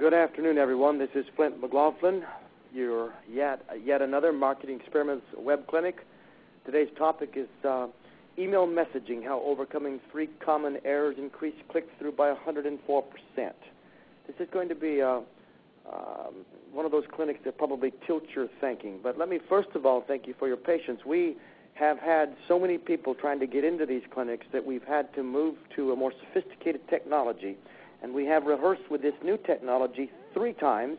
Good afternoon, everyone. This is Flint McLaughlin, your yet yet another marketing experiments web clinic. Today's topic is uh, email messaging: how overcoming three common errors increase click-through by 104 percent. This is going to be uh, um, one of those clinics that probably tilts your thinking. But let me first of all thank you for your patience. We have had so many people trying to get into these clinics that we've had to move to a more sophisticated technology and we have rehearsed with this new technology three times,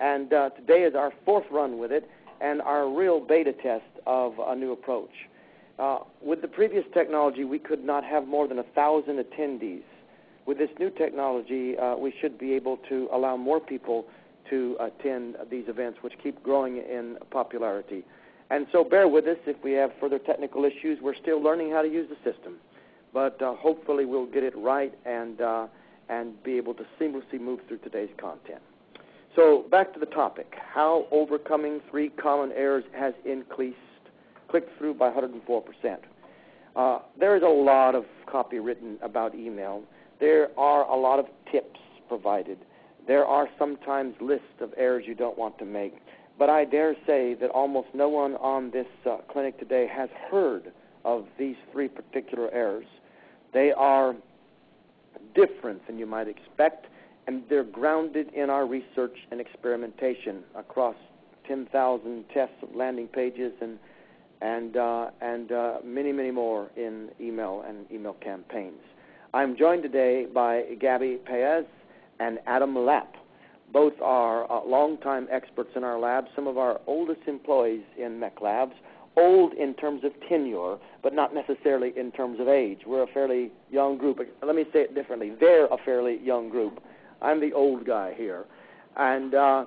and uh, today is our fourth run with it and our real beta test of a new approach. Uh, with the previous technology, we could not have more than a thousand attendees. With this new technology, uh, we should be able to allow more people to attend these events, which keep growing in popularity. And so bear with us if we have further technical issues. We're still learning how to use the system, but uh, hopefully we'll get it right and uh, and be able to seamlessly move through today's content. So back to the topic, how overcoming three common errors has increased click-through by 104%. Uh, there is a lot of copy written about email. There are a lot of tips provided. There are sometimes lists of errors you don't want to make. But I dare say that almost no one on this uh, clinic today has heard of these three particular errors. They are different than you might expect, and they're grounded in our research and experimentation across 10,000 tests of landing pages and and uh, and uh, many many more in email and email campaigns. I'm joined today by Gabby Paez and Adam Lapp. Both are uh, longtime experts in our lab, some of our oldest employees in MECLabs old in terms of tenure, but not necessarily in terms of age. We're a fairly young group. Let me say it differently. They're a fairly young group. I'm the old guy here, and uh,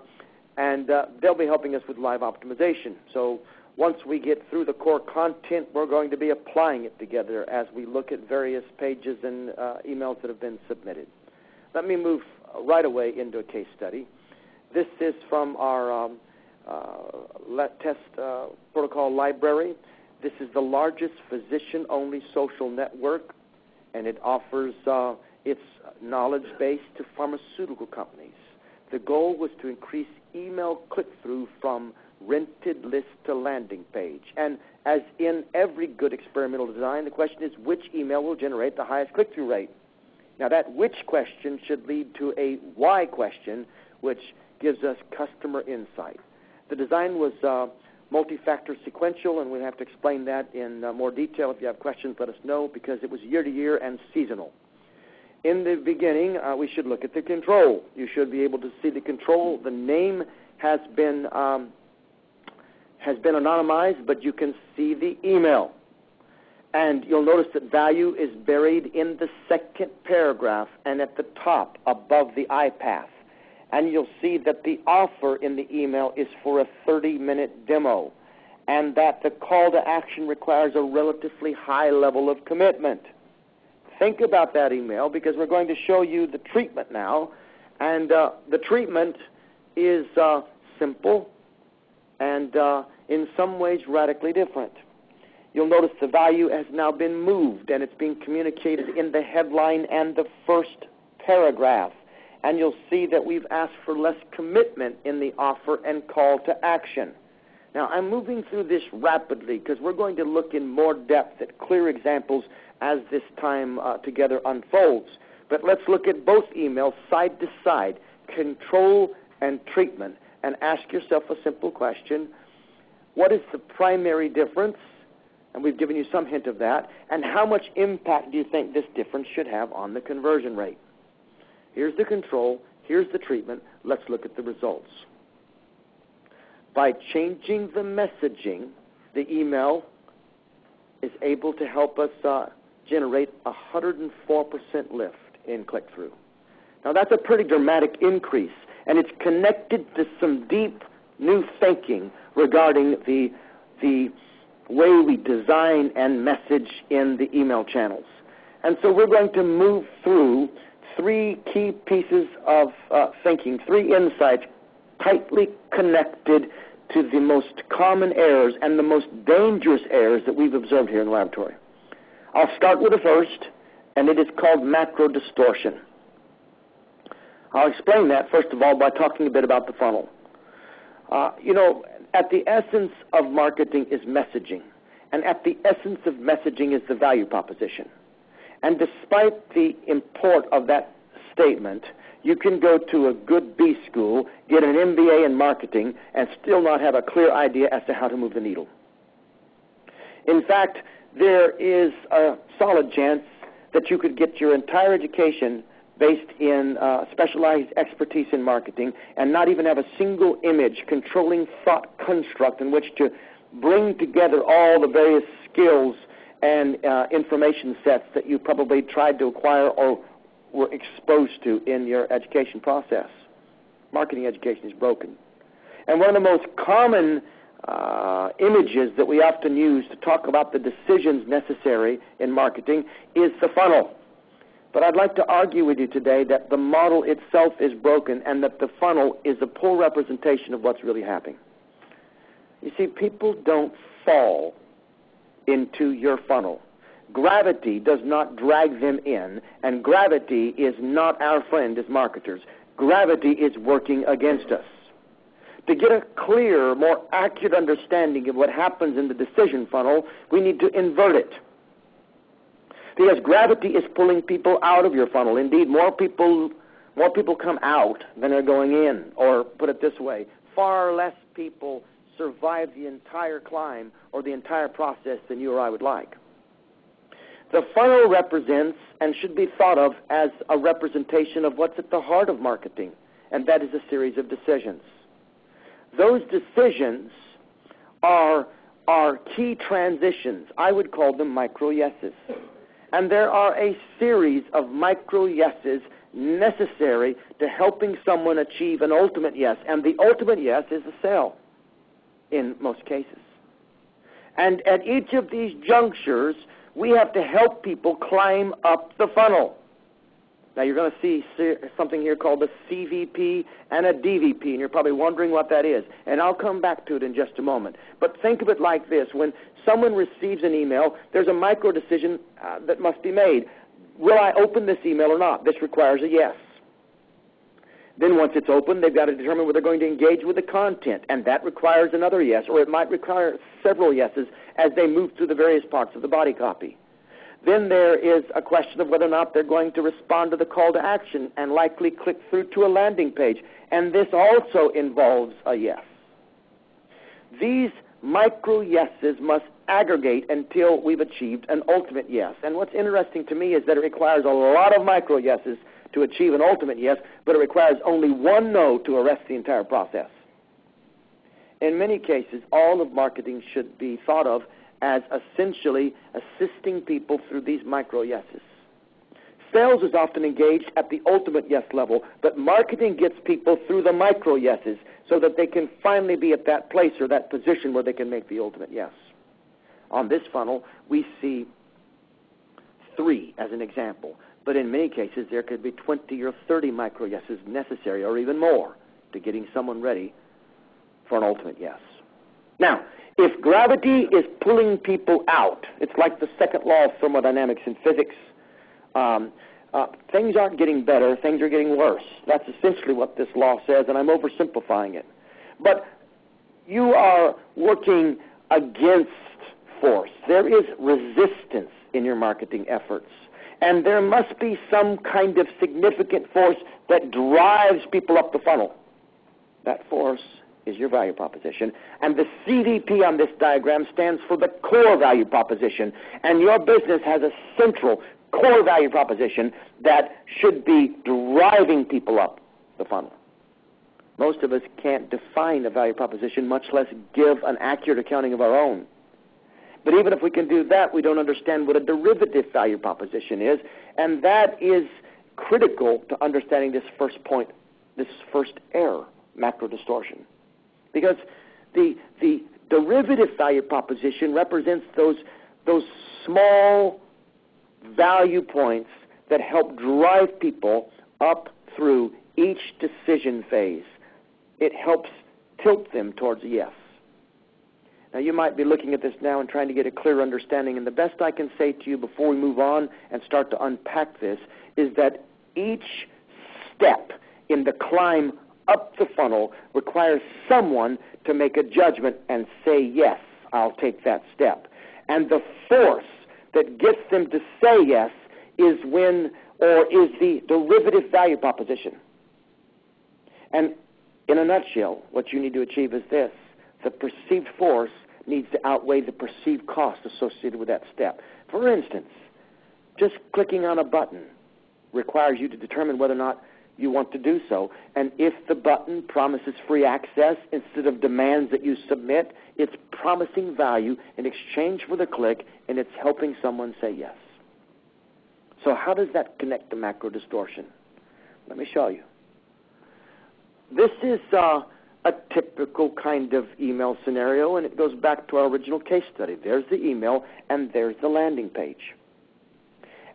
and uh, they'll be helping us with live optimization. So once we get through the core content, we're going to be applying it together as we look at various pages and uh, emails that have been submitted. Let me move right away into a case study. This is from our um, test uh, protocol library. This is the largest physician-only social network, and it offers uh, its knowledge base to pharmaceutical companies. The goal was to increase email click-through from rented list to landing page. And as in every good experimental design, the question is which email will generate the highest click-through rate? Now that which question should lead to a why question, which gives us customer insight. The design was uh, multi-factor sequential, and we'll have to explain that in uh, more detail. If you have questions, let us know, because it was year-to-year and seasonal. In the beginning, uh, we should look at the control. You should be able to see the control. The name has been um, has been anonymized, but you can see the email. And you'll notice that value is buried in the second paragraph and at the top above the eye path and you'll see that the offer in the email is for a 30 minute demo, and that the call to action requires a relatively high level of commitment. Think about that email because we're going to show you the treatment now, and uh, the treatment is uh, simple and uh, in some ways radically different. You'll notice the value has now been moved and it's being communicated in the headline and the first paragraph and you'll see that we've asked for less commitment in the offer and call to action. Now, I'm moving through this rapidly because we're going to look in more depth at clear examples as this time uh, together unfolds. But let's look at both emails side to side, control and treatment, and ask yourself a simple question What is the primary difference? And we've given you some hint of that. And how much impact do you think this difference should have on the conversion rate? Here's the control. Here's the treatment. Let's look at the results. By changing the messaging, the email is able to help us uh, generate a 104% lift in click through. Now, that's a pretty dramatic increase, and it's connected to some deep new thinking regarding the, the way we design and message in the email channels. And so we're going to move through three key pieces of uh, thinking, three insights tightly connected to the most common errors and the most dangerous errors that we've observed here in the laboratory. I'll start with the first, and it is called macro distortion. I'll explain that, first of all, by talking a bit about the funnel. Uh, you know, at the essence of marketing is messaging, and at the essence of messaging is the value proposition. And despite the import of that statement, you can go to a good B school, get an MBA in marketing, and still not have a clear idea as to how to move the needle. In fact, there is a solid chance that you could get your entire education based in uh, specialized expertise in marketing and not even have a single image controlling thought construct in which to bring together all the various skills and uh, information sets that you probably tried to acquire or were exposed to in your education process. Marketing education is broken. And one of the most common uh, images that we often use to talk about the decisions necessary in marketing is the funnel. But I'd like to argue with you today that the model itself is broken and that the funnel is a poor representation of what's really happening. You see, people don't fall into your funnel. Gravity does not drag them in, and gravity is not our friend as marketers. Gravity is working against us. To get a clear, more accurate understanding of what happens in the decision funnel, we need to invert it. Because gravity is pulling people out of your funnel. Indeed, more people more people come out than are going in. Or put it this way, far less people survive the entire climb or the entire process than you or I would like. The funnel represents and should be thought of as a representation of what's at the heart of marketing, and that is a series of decisions. Those decisions are, are key transitions. I would call them micro yeses. And there are a series of micro yeses necessary to helping someone achieve an ultimate yes. And the ultimate yes is a sale in most cases. And at each of these junctures, we have to help people climb up the funnel. Now you're going to see something here called a CVP and a DVP, and you're probably wondering what that is. And I'll come back to it in just a moment. But think of it like this. When someone receives an email, there's a micro decision uh, that must be made. Will I open this email or not? This requires a yes. Then once it's open, they've got to determine whether they're going to engage with the content, and that requires another yes, or it might require several yeses as they move through the various parts of the body copy. Then there is a question of whether or not they're going to respond to the call to action and likely click through to a landing page, and this also involves a yes. These micro yeses must aggregate until we've achieved an ultimate yes. And what's interesting to me is that it requires a lot of micro yeses to achieve an ultimate yes, but it requires only one no to arrest the entire process. In many cases, all of marketing should be thought of as essentially assisting people through these micro yeses. Sales is often engaged at the ultimate yes level, but marketing gets people through the micro yeses so that they can finally be at that place or that position where they can make the ultimate yes. On this funnel, we see three as an example. But in many cases, there could be 20 or 30 micro yeses necessary, or even more, to getting someone ready for an ultimate yes. Now, if gravity is pulling people out, it's like the second law of thermodynamics in physics. Um, uh, things aren't getting better, things are getting worse. That's essentially what this law says, and I'm oversimplifying it. But you are working against force. There is resistance in your marketing efforts and there must be some kind of significant force that drives people up the funnel. That force is your value proposition. And the CVP on this diagram stands for the core value proposition. And your business has a central core value proposition that should be driving people up the funnel. Most of us can't define a value proposition, much less give an accurate accounting of our own. But even if we can do that, we don't understand what a derivative value proposition is, and that is critical to understanding this first point, this first error, macro distortion. Because the, the derivative value proposition represents those, those small value points that help drive people up through each decision phase. It helps tilt them towards a yes. Now, you might be looking at this now and trying to get a clear understanding, and the best I can say to you before we move on and start to unpack this is that each step in the climb up the funnel requires someone to make a judgment and say, yes, I'll take that step. And the force that gets them to say yes is when, or is the derivative value proposition. And in a nutshell, what you need to achieve is this the perceived force needs to outweigh the perceived cost associated with that step. For instance, just clicking on a button requires you to determine whether or not you want to do so. And if the button promises free access instead of demands that you submit, it's promising value in exchange for the click and it's helping someone say yes. So, how does that connect to macro distortion? Let me show you. This is uh, a typical kind of email scenario, and it goes back to our original case study. There's the email, and there's the landing page.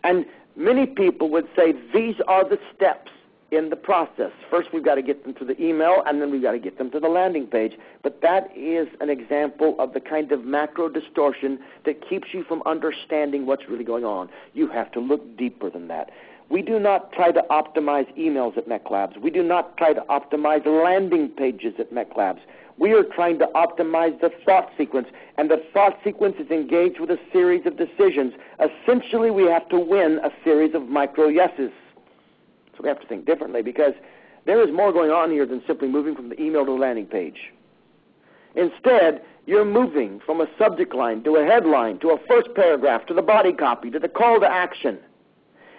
And many people would say these are the steps in the process. First, we've got to get them to the email, and then we've got to get them to the landing page. But that is an example of the kind of macro distortion that keeps you from understanding what's really going on. You have to look deeper than that. We do not try to optimize emails at MECLabs. We do not try to optimize landing pages at MECLabs. We are trying to optimize the thought sequence, and the thought sequence is engaged with a series of decisions. Essentially, we have to win a series of micro yeses. So we have to think differently because there is more going on here than simply moving from the email to the landing page. Instead, you're moving from a subject line to a headline to a first paragraph to the body copy to the call to action.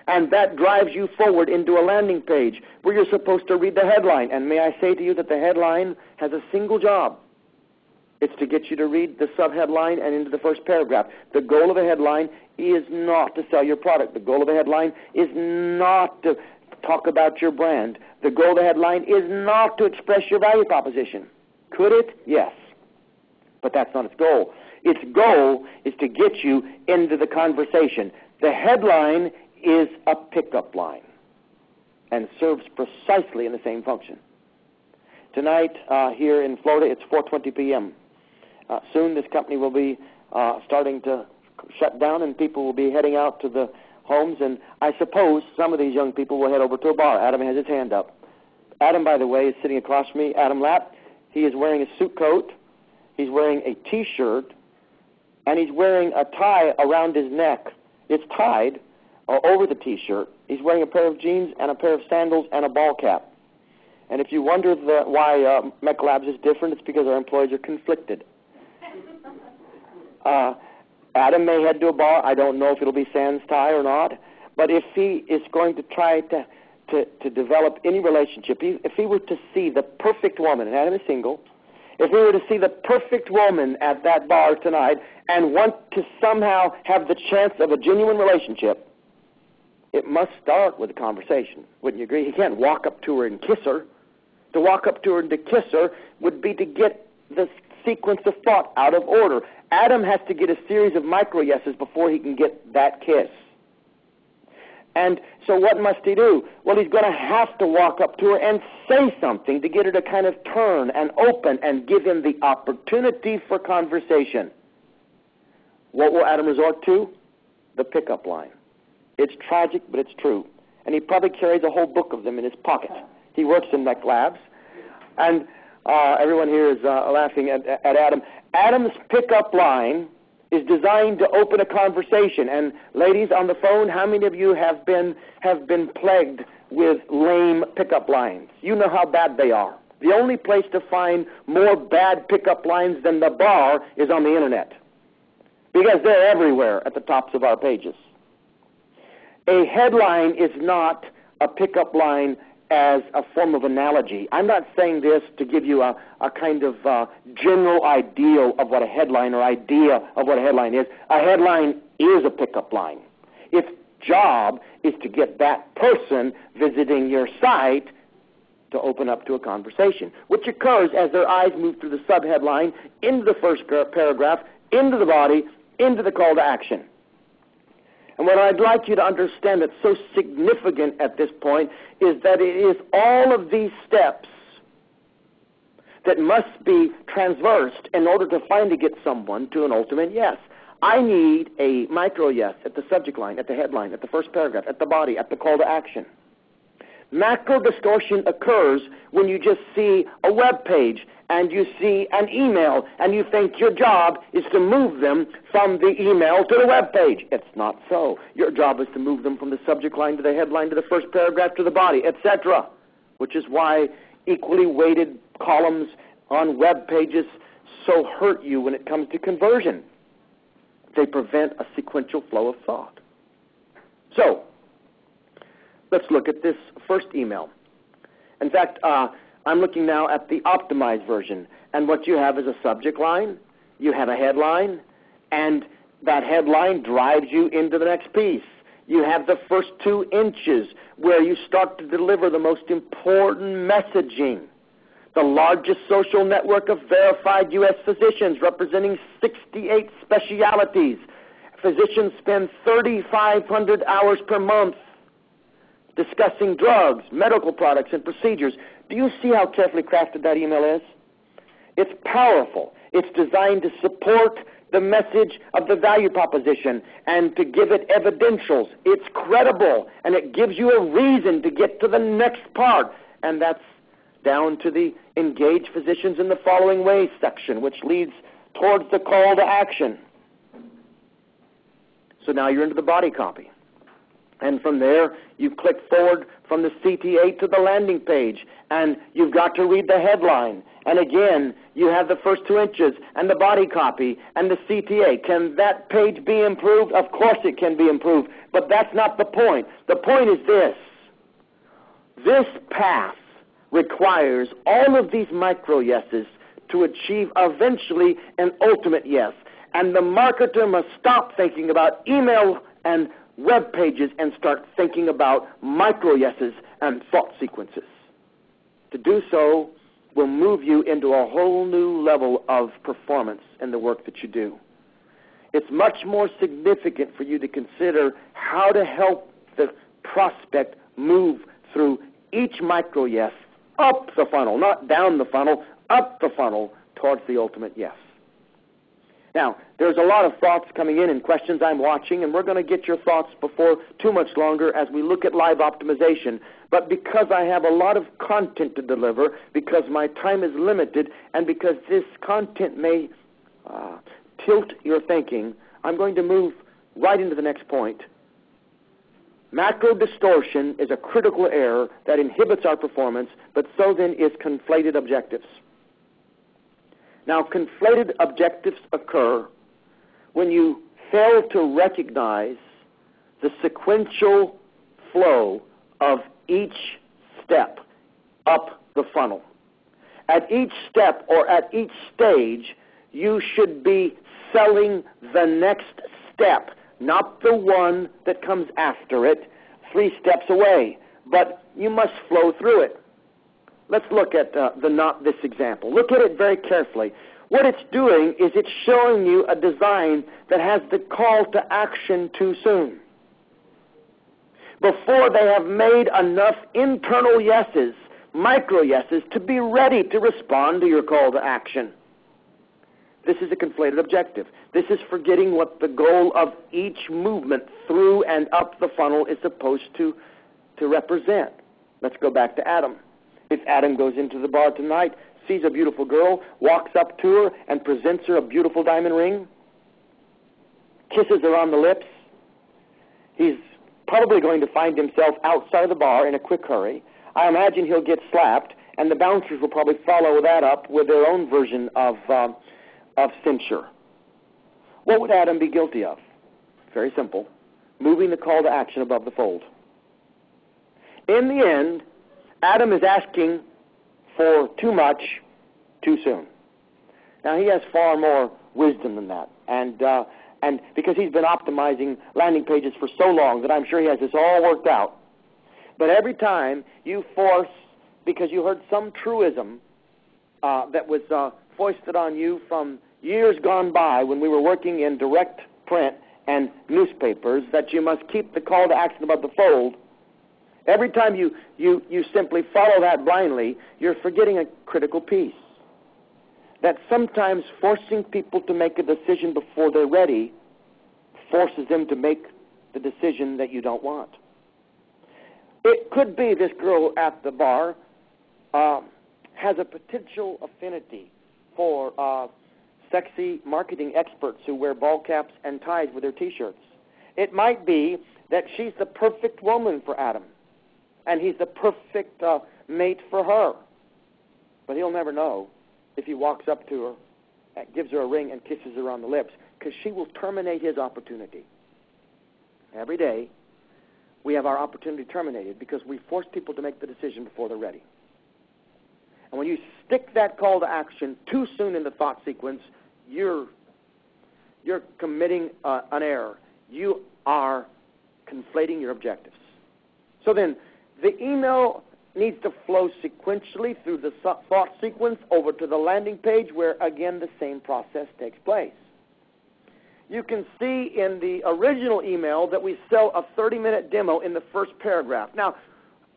And that drives you forward into a landing page where you're supposed to read the headline. And may I say to you that the headline has a single job. It's to get you to read the subheadline and into the first paragraph. The goal of a headline is not to sell your product. The goal of a headline is not to talk about your brand. The goal of the headline is not to express your value proposition. Could it? Yes. But that's not its goal. Its goal is to get you into the conversation. The headline is a pickup line and serves precisely in the same function. Tonight uh, here in Florida, it's 4:20 p.m. Uh, soon, this company will be uh, starting to shut down, and people will be heading out to the homes, and I suppose some of these young people will head over to a bar. Adam has his hand up. Adam, by the way, is sitting across from me. Adam Lapp. He is wearing a suit coat. He's wearing a T-shirt, and he's wearing a tie around his neck. It's tied over the T-shirt. He's wearing a pair of jeans and a pair of sandals and a ball cap. And if you wonder the, why uh, MECLabs is different, it's because our employees are conflicted. Uh, Adam may head to a bar. I don't know if it'll be sans tie or not. But if he is going to try to, to, to develop any relationship, if he were to see the perfect woman, and Adam is single, if he were to see the perfect woman at that bar tonight and want to somehow have the chance of a genuine relationship, it must start with a conversation. Wouldn't you agree? He can't walk up to her and kiss her. To walk up to her and to kiss her would be to get the sequence of thought out of order. Adam has to get a series of micro yeses before he can get that kiss. And so what must he do? Well, he's going to have to walk up to her and say something to get her to kind of turn and open and give him the opportunity for conversation. What will Adam resort to? The pickup line. It's tragic, but it's true. And he probably carries a whole book of them in his pocket. He works in MECLabs. And uh, everyone here is uh, laughing at, at Adam. Adam's pickup line is designed to open a conversation. And ladies on the phone, how many of you have been have been plagued with lame pickup lines? You know how bad they are. The only place to find more bad pickup lines than the bar is on the internet. Because they're everywhere at the tops of our pages a headline is not a pickup line as a form of analogy. I'm not saying this to give you a, a kind of uh, general ideal of what a headline or idea of what a headline is. A headline is a pickup line. Its job is to get that person visiting your site to open up to a conversation, which occurs as their eyes move through the subheadline, into the first paragraph, into the body, into the call to action. And what I'd like you to understand that's so significant at this point is that it is all of these steps that must be transversed in order to finally get someone to an ultimate yes. I need a micro yes at the subject line, at the headline, at the first paragraph, at the body, at the call to action. Macro distortion occurs when you just see a web page and you see an email and you think your job is to move them from the email to the web page. It's not so. Your job is to move them from the subject line to the headline to the first paragraph to the body, etc. Which is why equally weighted columns on web pages so hurt you when it comes to conversion. They prevent a sequential flow of thought. So, let's look at this first email. In fact, uh, I'm looking now at the optimized version, and what you have is a subject line, you have a headline, and that headline drives you into the next piece. You have the first two inches where you start to deliver the most important messaging. The largest social network of verified U.S. physicians representing 68 specialities. Physicians spend 3,500 hours per month discussing drugs, medical products, and procedures. Do you see how carefully crafted that email is? It's powerful. It's designed to support the message of the value proposition and to give it evidentials. It's credible and it gives you a reason to get to the next part. And that's down to the engage physicians in the following ways section, which leads towards the call to action. So now you're into the body copy. And from there, you click forward from the CTA to the landing page, and you've got to read the headline. And again, you have the first two inches, and the body copy, and the CTA. Can that page be improved? Of course it can be improved, but that's not the point. The point is this this path requires all of these micro yeses to achieve eventually an ultimate yes. And the marketer must stop thinking about email and web pages and start thinking about micro yeses and thought sequences. To do so will move you into a whole new level of performance in the work that you do. It's much more significant for you to consider how to help the prospect move through each micro yes up the funnel, not down the funnel, up the funnel towards the ultimate yes. Now, there's a lot of thoughts coming in and questions I'm watching, and we're going to get your thoughts before too much longer as we look at live optimization. But because I have a lot of content to deliver, because my time is limited, and because this content may uh, tilt your thinking, I'm going to move right into the next point. Macro distortion is a critical error that inhibits our performance, but so then is conflated objectives. Now, conflated objectives occur when you fail to recognize the sequential flow of each step up the funnel. At each step or at each stage, you should be selling the next step, not the one that comes after it, three steps away. But you must flow through it. Let's look at uh, the not this example. Look at it very carefully. What it's doing is it's showing you a design that has the call to action too soon. Before they have made enough internal yeses, micro yeses, to be ready to respond to your call to action. This is a conflated objective. This is forgetting what the goal of each movement through and up the funnel is supposed to, to represent. Let's go back to Adam. If Adam goes into the bar tonight, sees a beautiful girl, walks up to her, and presents her a beautiful diamond ring, kisses her on the lips, he's probably going to find himself outside of the bar in a quick hurry. I imagine he'll get slapped, and the bouncers will probably follow that up with their own version of, uh, of censure. What would Adam be guilty of? Very simple moving the call to action above the fold. In the end, Adam is asking for too much too soon. Now, he has far more wisdom than that. And, uh, and because he's been optimizing landing pages for so long that I'm sure he has this all worked out. But every time you force, because you heard some truism uh, that was uh, foisted on you from years gone by when we were working in direct print and newspapers, that you must keep the call to action above the fold Every time you, you, you simply follow that blindly, you're forgetting a critical piece. That sometimes forcing people to make a decision before they're ready forces them to make the decision that you don't want. It could be this girl at the bar uh, has a potential affinity for uh, sexy marketing experts who wear ball caps and ties with their T-shirts. It might be that she's the perfect woman for Adam, and he's the perfect uh, mate for her. But he'll never know if he walks up to her, uh, gives her a ring, and kisses her on the lips, because she will terminate his opportunity. Every day, we have our opportunity terminated because we force people to make the decision before they're ready. And when you stick that call to action too soon in the thought sequence, you're you're committing uh, an error. You are conflating your objectives. So then, the email needs to flow sequentially through the thought sequence over to the landing page where, again, the same process takes place. You can see in the original email that we sell a 30 minute demo in the first paragraph. Now,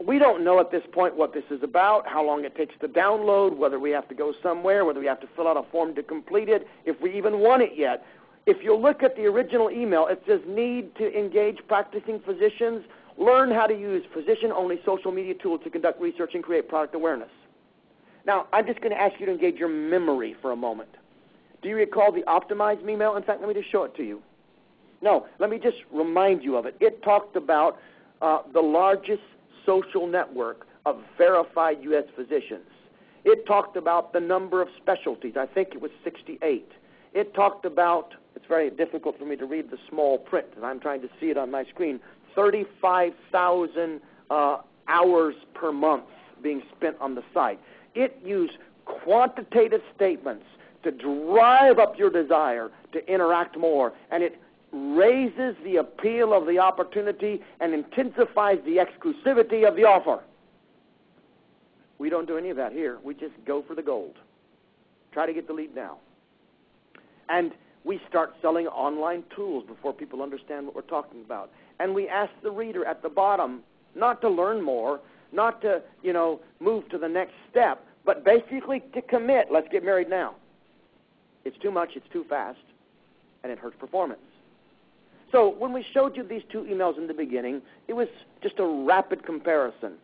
we don't know at this point what this is about, how long it takes to download, whether we have to go somewhere, whether we have to fill out a form to complete it, if we even want it yet. If you look at the original email, it says need to engage practicing physicians, learn how to use physician-only social media tools to conduct research and create product awareness. Now, I'm just going to ask you to engage your memory for a moment. Do you recall the optimized email? In fact, let me just show it to you. No, let me just remind you of it. It talked about uh, the largest social network of verified U.S. physicians. It talked about the number of specialties. I think it was 68. It talked about, it's very difficult for me to read the small print, and I'm trying to see it on my screen, 35,000 uh, hours per month being spent on the site. It used quantitative statements to drive up your desire to interact more, and it raises the appeal of the opportunity and intensifies the exclusivity of the offer. We don't do any of that here. We just go for the gold. Try to get the lead now. And we start selling online tools before people understand what we're talking about. And we ask the reader at the bottom not to learn more, not to, you know, move to the next step, but basically to commit. Let's get married now. It's too much, it's too fast, and it hurts performance. So when we showed you these two emails in the beginning, it was just a rapid comparison.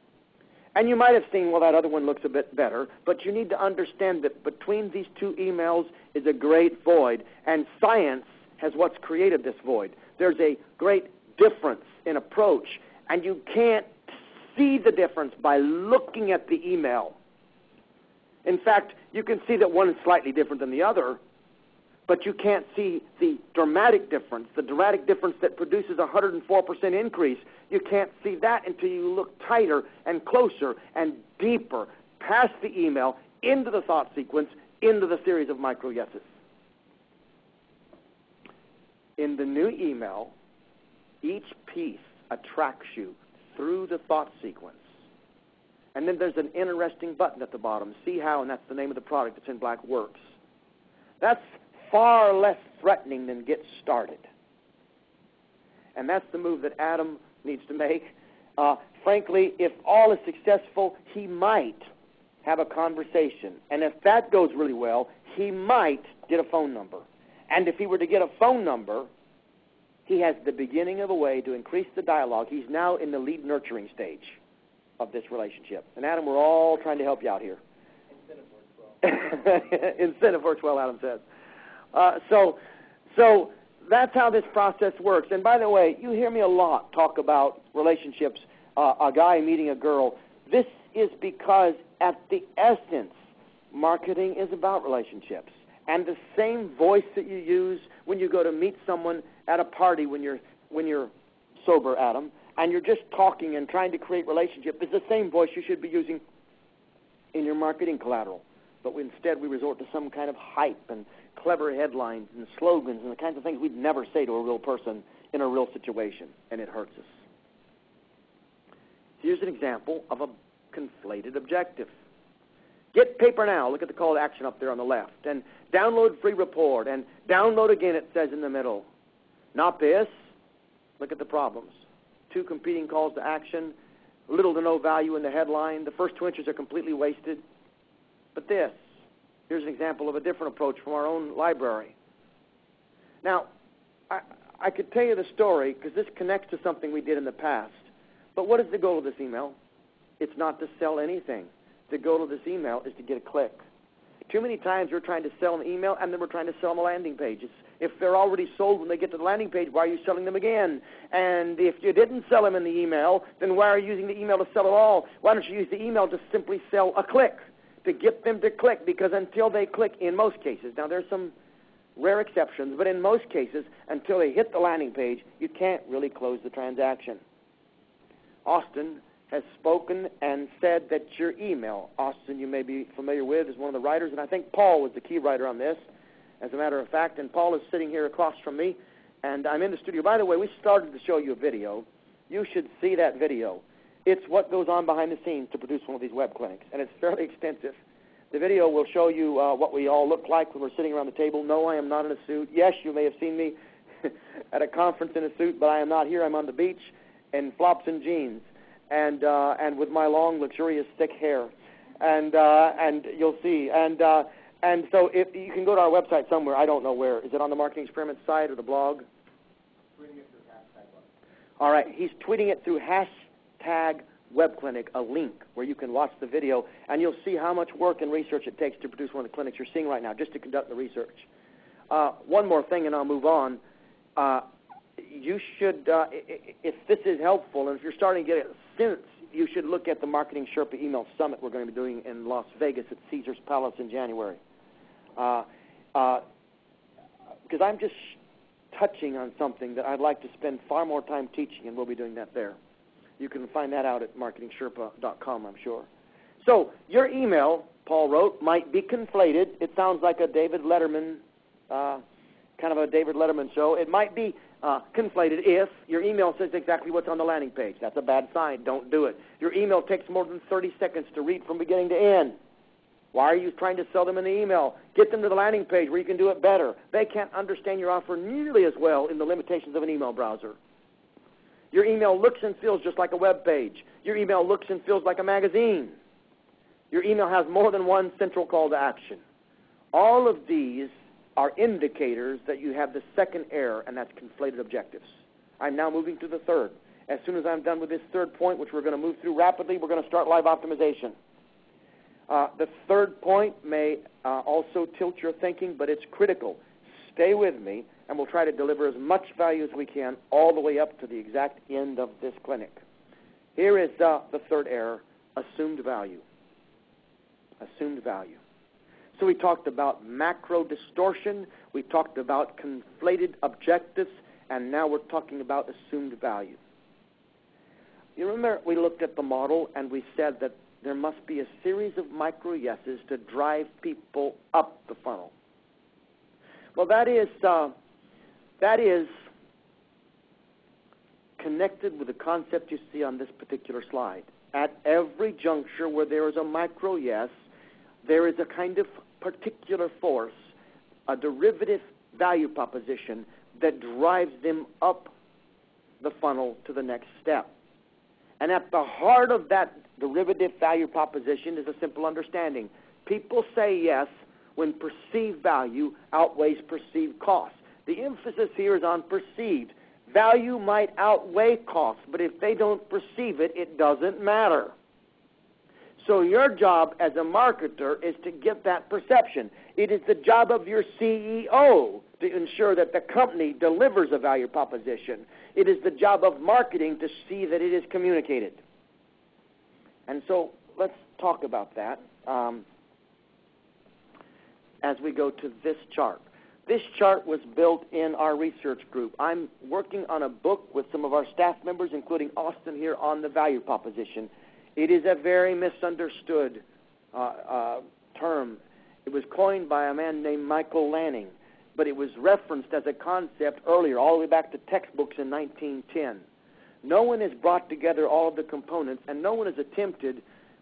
And you might have seen, well, that other one looks a bit better, but you need to understand that between these two emails is a great void, and science has what's created this void. There's a great difference in approach, and you can't see the difference by looking at the email. In fact, you can see that one is slightly different than the other, but you can't see the dramatic difference, the dramatic difference that produces a 104% increase. You can't see that until you look tighter and closer and deeper past the email into the thought sequence, into the series of micro yeses. In the new email, each piece attracts you through the thought sequence. And then there's an interesting button at the bottom, see how, and that's the name of the product that's in black works. That's far less threatening than get started. And that's the move that Adam needs to make. Uh, frankly, if all is successful, he might have a conversation. And if that goes really well, he might get a phone number. And if he were to get a phone number, he has the beginning of a way to increase the dialogue. He's now in the lead nurturing stage of this relationship. And Adam, we're all trying to help you out here. Incentive works well. Incentive works well, Adam says. Uh, so, so that's how this process works. And by the way, you hear me a lot talk about relationships, uh, a guy meeting a girl. This is because at the essence, marketing is about relationships. And the same voice that you use when you go to meet someone at a party when you're when you're sober, Adam, and you're just talking and trying to create relationship is the same voice you should be using in your marketing collateral. But instead, we resort to some kind of hype and clever headlines and slogans and the kinds of things we'd never say to a real person in a real situation, and it hurts us. Here's an example of a conflated objective. Get paper now. Look at the call to action up there on the left. And download free report. And download again, it says in the middle. Not this. Look at the problems. Two competing calls to action, little to no value in the headline. The first two inches are completely wasted. But this, Here's an example of a different approach from our own library. Now, I, I could tell you the story because this connects to something we did in the past. But what is the goal of this email? It's not to sell anything. The goal of this email is to get a click. Too many times we're trying to sell an email and then we're trying to sell them a landing page. It's, if they're already sold when they get to the landing page, why are you selling them again? And if you didn't sell them in the email, then why are you using the email to sell at all? Why don't you use the email to simply sell a click, to get them to click? Because until they click, in most cases, now there's some rare exceptions, but in most cases, until they hit the landing page, you can't really close the transaction. Austin has spoken and said that your email, Austin, you may be familiar with, is one of the writers, and I think Paul was the key writer on this, as a matter of fact. And Paul is sitting here across from me, and I'm in the studio. By the way, we started to show you a video. You should see that video. It's what goes on behind the scenes to produce one of these web clinics, and it's fairly extensive. The video will show you uh, what we all look like when we're sitting around the table. No, I am not in a suit. Yes, you may have seen me at a conference in a suit, but I am not here. I'm on the beach in flops and jeans and uh, and with my long, luxurious, thick hair, and uh, and you'll see. And uh, and so if you can go to our website somewhere, I don't know where. Is it on the Marketing Experiment site or the blog? Tweeting it through hashtag. All right, he's tweeting it through hashtag Web Clinic, a link where you can watch the video, and you'll see how much work and research it takes to produce one of the clinics you're seeing right now, just to conduct the research. Uh, one more thing, and I'll move on. Uh, you should, uh, if this is helpful, and if you're starting to get it since, you should look at the Marketing Sherpa Email Summit we're going to be doing in Las Vegas at Caesar's Palace in January. Because uh, uh, I'm just touching on something that I'd like to spend far more time teaching, and we'll be doing that there. You can find that out at marketingsherpa.com, I'm sure. So, your email, Paul wrote, might be conflated. It sounds like a David Letterman, uh, kind of a David Letterman show. It might be uh, conflated if your email says exactly what's on the landing page. That's a bad sign. Don't do it. Your email takes more than 30 seconds to read from beginning to end. Why are you trying to sell them in the email? Get them to the landing page where you can do it better. They can't understand your offer nearly as well in the limitations of an email browser. Your email looks and feels just like a web page. Your email looks and feels like a magazine. Your email has more than one central call to action. All of these are indicators that you have the second error, and that's conflated objectives. I'm now moving to the third. As soon as I'm done with this third point, which we're going to move through rapidly, we're going to start live optimization. Uh, the third point may uh, also tilt your thinking, but it's critical. Stay with me, and we'll try to deliver as much value as we can all the way up to the exact end of this clinic. Here is uh, the third error assumed value. Assumed value. So we talked about macro distortion, we talked about conflated objectives, and now we're talking about assumed value. You remember we looked at the model and we said that there must be a series of micro yeses to drive people up the funnel. Well, that is uh, that is connected with the concept you see on this particular slide. At every juncture where there is a micro yes, there is a kind of particular force, a derivative value proposition that drives them up the funnel to the next step. And at the heart of that derivative value proposition is a simple understanding. People say yes when perceived value outweighs perceived cost. The emphasis here is on perceived. Value might outweigh cost, but if they don't perceive it, it doesn't matter. So your job as a marketer is to get that perception. It is the job of your CEO to ensure that the company delivers a value proposition. It is the job of marketing to see that it is communicated. And so let's talk about that um, as we go to this chart. This chart was built in our research group. I'm working on a book with some of our staff members, including Austin here, on the value proposition. It is a very misunderstood uh, uh, term. It was coined by a man named Michael Lanning, but it was referenced as a concept earlier, all the way back to textbooks in 1910. No one has brought together all of the components, and no one has attempted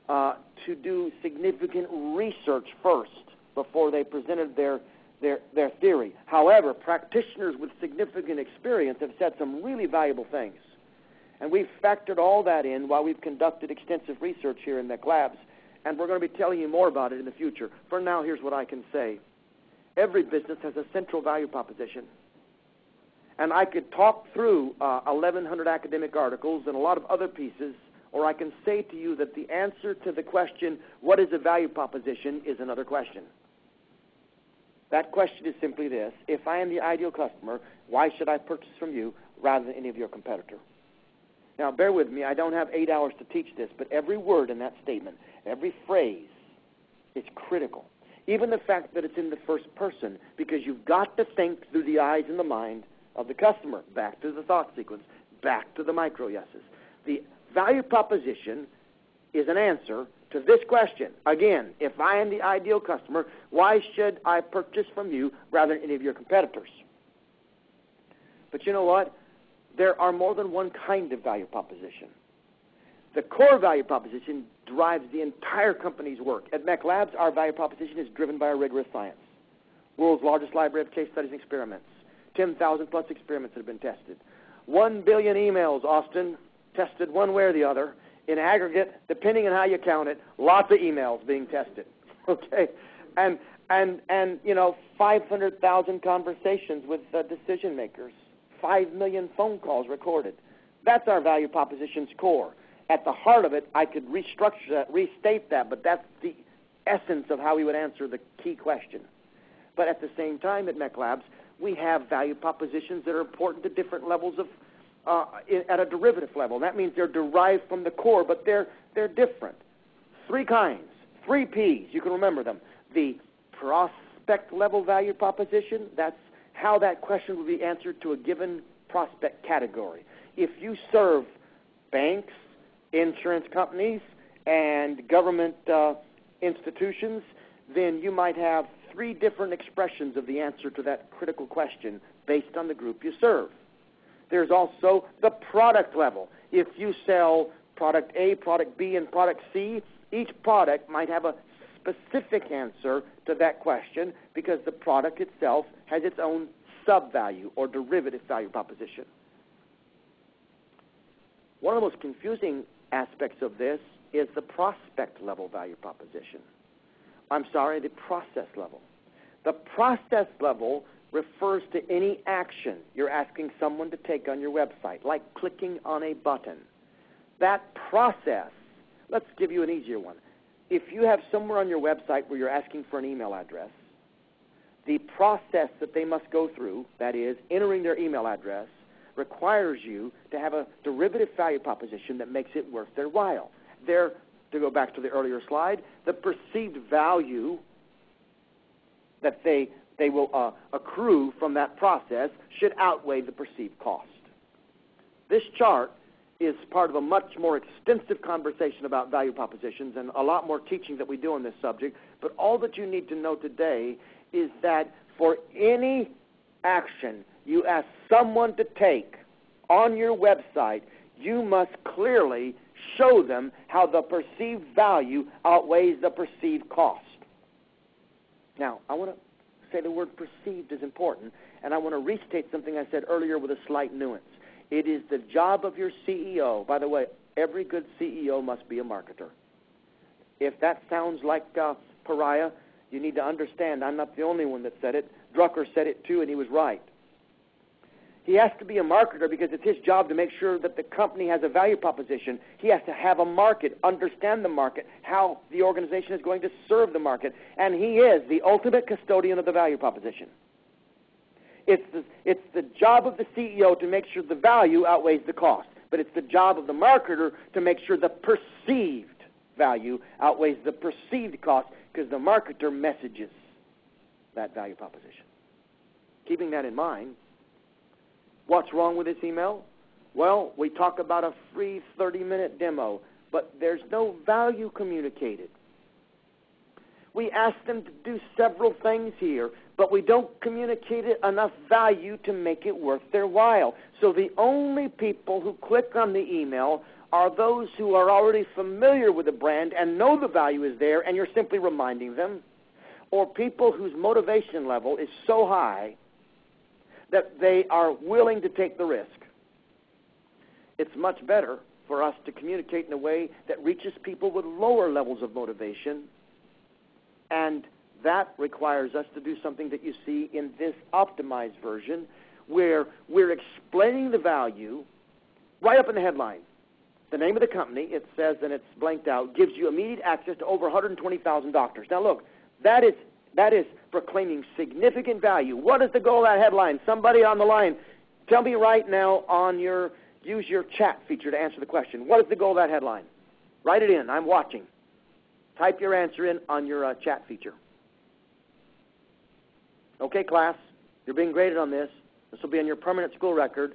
uh, to do significant research first before they presented their, their, their theory. However, practitioners with significant experience have said some really valuable things. And we've factored all that in while we've conducted extensive research here in MEC Labs, and we're going to be telling you more about it in the future. For now, here's what I can say. Every business has a central value proposition. And I could talk through uh, 1,100 academic articles and a lot of other pieces, or I can say to you that the answer to the question, what is a value proposition, is another question. That question is simply this If I am the ideal customer, why should I purchase from you rather than any of your competitor? Now, bear with me, I don't have eight hours to teach this, but every word in that statement, every phrase, is critical. Even the fact that it's in the first person, because you've got to think through the eyes and the mind of the customer. Back to the thought sequence, back to the micro yeses. The value proposition is an answer to this question. Again, if I am the ideal customer, why should I purchase from you rather than any of your competitors? But you know what? There are more than one kind of value proposition. The core value proposition drives the entire company's work. At MECLabs, our value proposition is driven by a rigorous science. World's largest library of case studies and experiments. 10,000 plus experiments that have been tested. One billion emails, Austin, tested one way or the other. In aggregate, depending on how you count it, lots of emails being tested. Okay? And, and, and you know, 500,000 conversations with uh, decision makers. 5 million phone calls recorded. That's our value proposition's core. At the heart of it, I could restructure that, restate that, but that's the essence of how we would answer the key question. But at the same time, at MECLabs, we have value propositions that are important to different levels of, at a derivative level. That means they're derived from the core, but they're, they're different. Three kinds, three P's, you can remember them. The prospect level value proposition, that's how that question will be answered to a given prospect category. If you serve banks, insurance companies, and government uh, institutions, then you might have three different expressions of the answer to that critical question based on the group you serve. There's also the product level. If you sell product A, product B, and product C, each product might have a specific answer to that question because the product itself has its own sub value or derivative value proposition. One of the most confusing aspects of this is the prospect level value proposition. I'm sorry, the process level. The process level refers to any action you're asking someone to take on your website, like clicking on a button. That process, let's give you an easier one. If you have somewhere on your website where you're asking for an email address, the process that they must go through, that is, entering their email address, requires you to have a derivative value proposition that makes it worth their while. Their, to go back to the earlier slide, the perceived value that they, they will uh, accrue from that process should outweigh the perceived cost. This chart is part of a much more extensive conversation about value propositions and a lot more teaching that we do on this subject. But all that you need to know today is that for any action you ask someone to take on your website, you must clearly show them how the perceived value outweighs the perceived cost. Now, I want to say the word perceived is important, and I want to restate something I said earlier with a slight nuance. It is the job of your CEO. By the way, every good CEO must be a marketer. If that sounds like uh, pariah, you need to understand I'm not the only one that said it. Drucker said it too, and he was right. He has to be a marketer because it's his job to make sure that the company has a value proposition. He has to have a market, understand the market, how the organization is going to serve the market, and he is the ultimate custodian of the value proposition. It's the, it's the job of the CEO to make sure the value outweighs the cost, but it's the job of the marketer to make sure the perceived value outweighs the perceived cost because the marketer messages that value proposition. Keeping that in mind, What's wrong with this email? Well, we talk about a free 30 minute demo, but there's no value communicated. We ask them to do several things here, but we don't communicate enough value to make it worth their while. So the only people who click on the email are those who are already familiar with the brand and know the value is there, and you're simply reminding them, or people whose motivation level is so high that they are willing to take the risk. It's much better for us to communicate in a way that reaches people with lower levels of motivation, and that requires us to do something that you see in this optimized version, where we're explaining the value right up in the headline. The name of the company, it says, and it's blanked out, gives you immediate access to over 120,000 doctors. Now, look, that is that is proclaiming significant value. What is the goal of that headline? Somebody on the line, tell me right now on your use your chat feature to answer the question. What is the goal of that headline? Write it in. I'm watching. Type your answer in on your uh, chat feature. Okay, class, you're being graded on this. This will be on your permanent school record.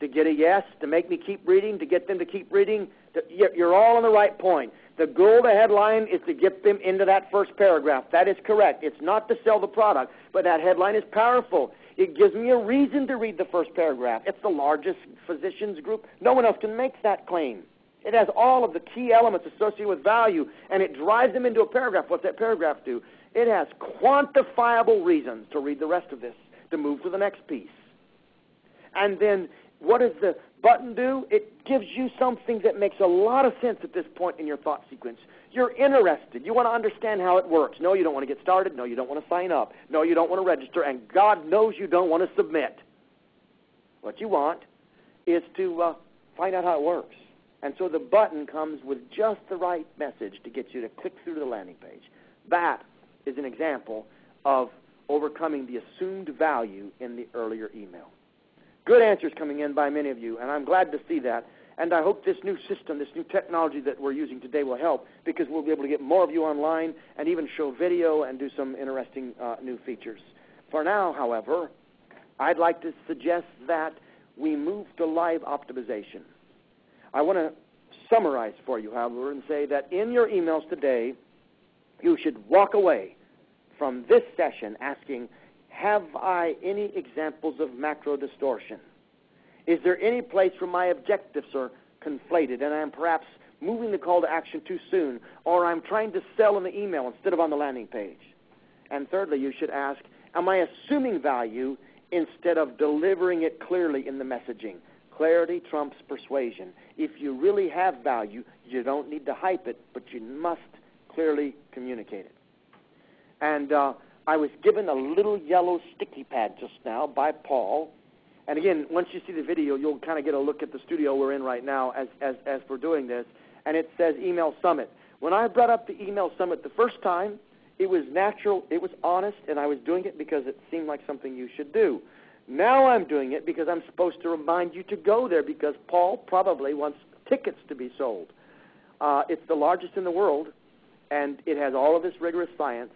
To get a yes, to make me keep reading, to get them to keep reading, to, you're all on the right point. The goal of the headline is to get them into that first paragraph. That is correct. It's not to sell the product, but that headline is powerful. It gives me a reason to read the first paragraph. It's the largest physicians group. No one else can make that claim. It has all of the key elements associated with value, and it drives them into a paragraph. What's that paragraph do? It has quantifiable reasons to read the rest of this, to move to the next piece. And then what is the button do? It gives you something that makes a lot of sense at this point in your thought sequence. You're interested. You want to understand how it works. No, you don't want to get started. No, you don't want to sign up. No, you don't want to register. And God knows you don't want to submit. What you want is to uh, find out how it works. And so the button comes with just the right message to get you to click through the landing page. That is an example of overcoming the assumed value in the earlier email. Good answers coming in by many of you, and I'm glad to see that. And I hope this new system, this new technology that we're using today will help because we'll be able to get more of you online and even show video and do some interesting uh, new features. For now, however, I'd like to suggest that we move to live optimization. I want to summarize for you, however, and say that in your emails today, you should walk away from this session asking, have I any examples of macro distortion? Is there any place where my objectives are conflated and I'm perhaps moving the call to action too soon, or I'm trying to sell in the email instead of on the landing page? And thirdly, you should ask, am I assuming value instead of delivering it clearly in the messaging? Clarity trumps persuasion. If you really have value, you don't need to hype it, but you must clearly communicate it. And uh, I was given a little yellow sticky pad just now by Paul. And again, once you see the video, you'll kind of get a look at the studio we're in right now as, as, as we're doing this. And it says Email Summit. When I brought up the Email Summit the first time, it was natural, it was honest, and I was doing it because it seemed like something you should do. Now I'm doing it because I'm supposed to remind you to go there because Paul probably wants tickets to be sold. Uh, it's the largest in the world, and it has all of this rigorous science,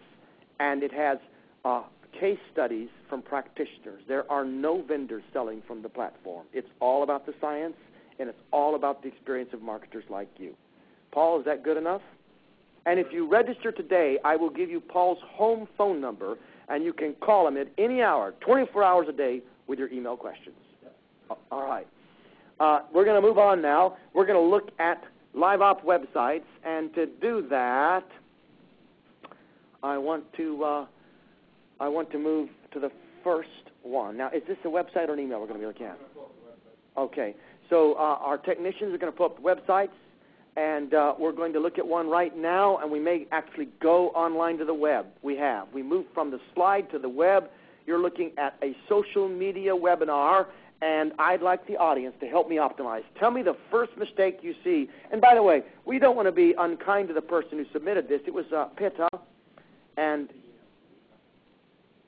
and it has uh, case studies from practitioners. There are no vendors selling from the platform. It's all about the science, and it's all about the experience of marketers like you. Paul, is that good enough? And if you register today, I will give you Paul's home phone number and you can call him at any hour, 24 hours a day, with your email questions. All right. Uh, we're going to move on now. We're going to look at live op websites, and to do that, I want to uh, I want to move to the first one. Now, is this a website or an email we're going to be looking at? Okay. So uh, our technicians are going to pull up websites and uh, we're going to look at one right now, and we may actually go online to the web. We have. We moved from the slide to the web. You're looking at a social media webinar, and I'd like the audience to help me optimize. Tell me the first mistake you see. And by the way, we don't want to be unkind to the person who submitted this. It was uh, Pitta, and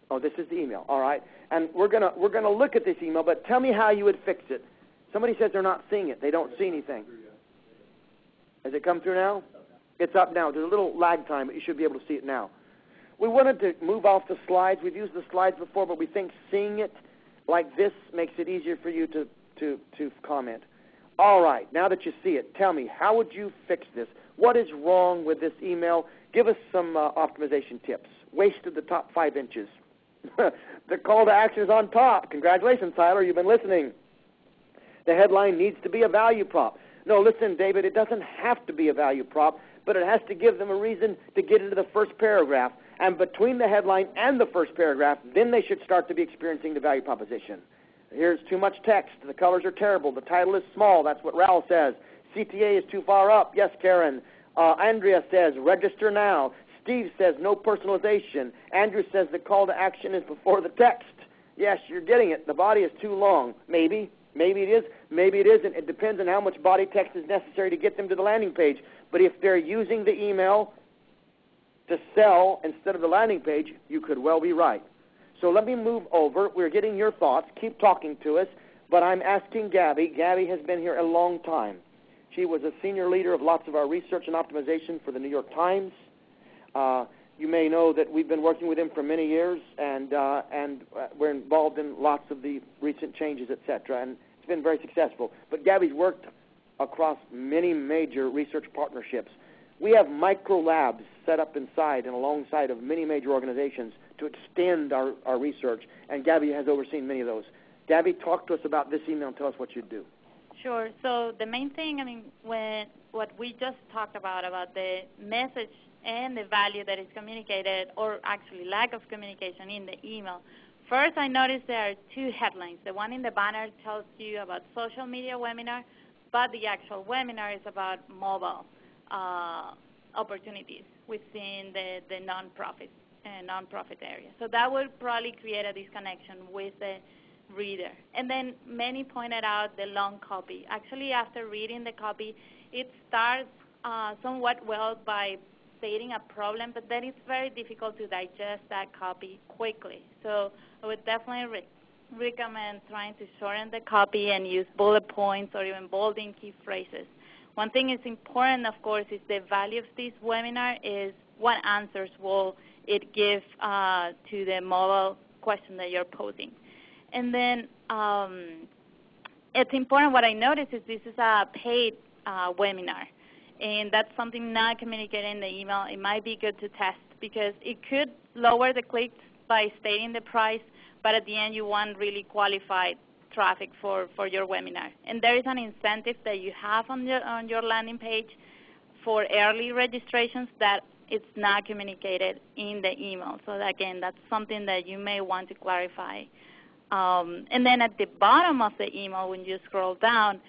oh, this is the email. All right, and we're gonna we're gonna look at this email, but tell me how you would fix it. Somebody says they're not seeing it. They don't see anything. Has it come through now? It's up now. There's a little lag time, but you should be able to see it now. We wanted to move off the slides. We've used the slides before, but we think seeing it like this makes it easier for you to, to, to comment. All right, now that you see it, tell me, how would you fix this? What is wrong with this email? Give us some uh, optimization tips. Wasted the top five inches. the call to action is on top. Congratulations, Tyler. You've been listening. The headline needs to be a value prop. No, listen, David, it doesn't have to be a value prop, but it has to give them a reason to get into the first paragraph. And between the headline and the first paragraph, then they should start to be experiencing the value proposition. Here's too much text. The colors are terrible. The title is small. That's what Raul says. CTA is too far up. Yes, Karen. Uh, Andrea says, register now. Steve says, no personalization. Andrew says, the call to action is before the text. Yes, you're getting it. The body is too long. Maybe. Maybe it is. Maybe it isn't. It depends on how much body text is necessary to get them to the landing page. But if they're using the email to sell instead of the landing page, you could well be right. So let me move over. We're getting your thoughts. Keep talking to us. But I'm asking Gabby. Gabby has been here a long time. She was a senior leader of lots of our research and optimization for the New York Times. Uh, you may know that we've been working with him for many years, and uh, and uh, we're involved in lots of the recent changes, etc. And it's been very successful. But Gabby's worked across many major research partnerships. We have micro labs set up inside and alongside of many major organizations to extend our, our research, and Gabby has overseen many of those. Gabby, talk to us about this email and tell us what you do. Sure. So the main thing, I mean, when what we just talked about about the message and the value that is communicated, or actually lack of communication in the email. First, I noticed there are two headlines. The one in the banner tells you about social media webinar, but the actual webinar is about mobile uh, opportunities within the, the nonprofit uh, nonprofit area. So that would probably create a disconnection with the reader. And then many pointed out the long copy. Actually, after reading the copy, it starts uh, somewhat well by stating a problem, but then it's very difficult to digest that copy quickly. So I would definitely re recommend trying to shorten the copy and use bullet points or even bolding key phrases. One thing is important, of course, is the value of this webinar is what answers will it gives uh, to the mobile question that you're posing. And then um, it's important, what I noticed is this is a paid uh, webinar and that's something not communicated in the email, it might be good to test because it could lower the clicks by stating the price, but at the end you want really qualified traffic for, for your webinar. And there is an incentive that you have on your, on your landing page for early registrations that it's not communicated in the email. So again, that's something that you may want to clarify. Um, and then at the bottom of the email, when you scroll down,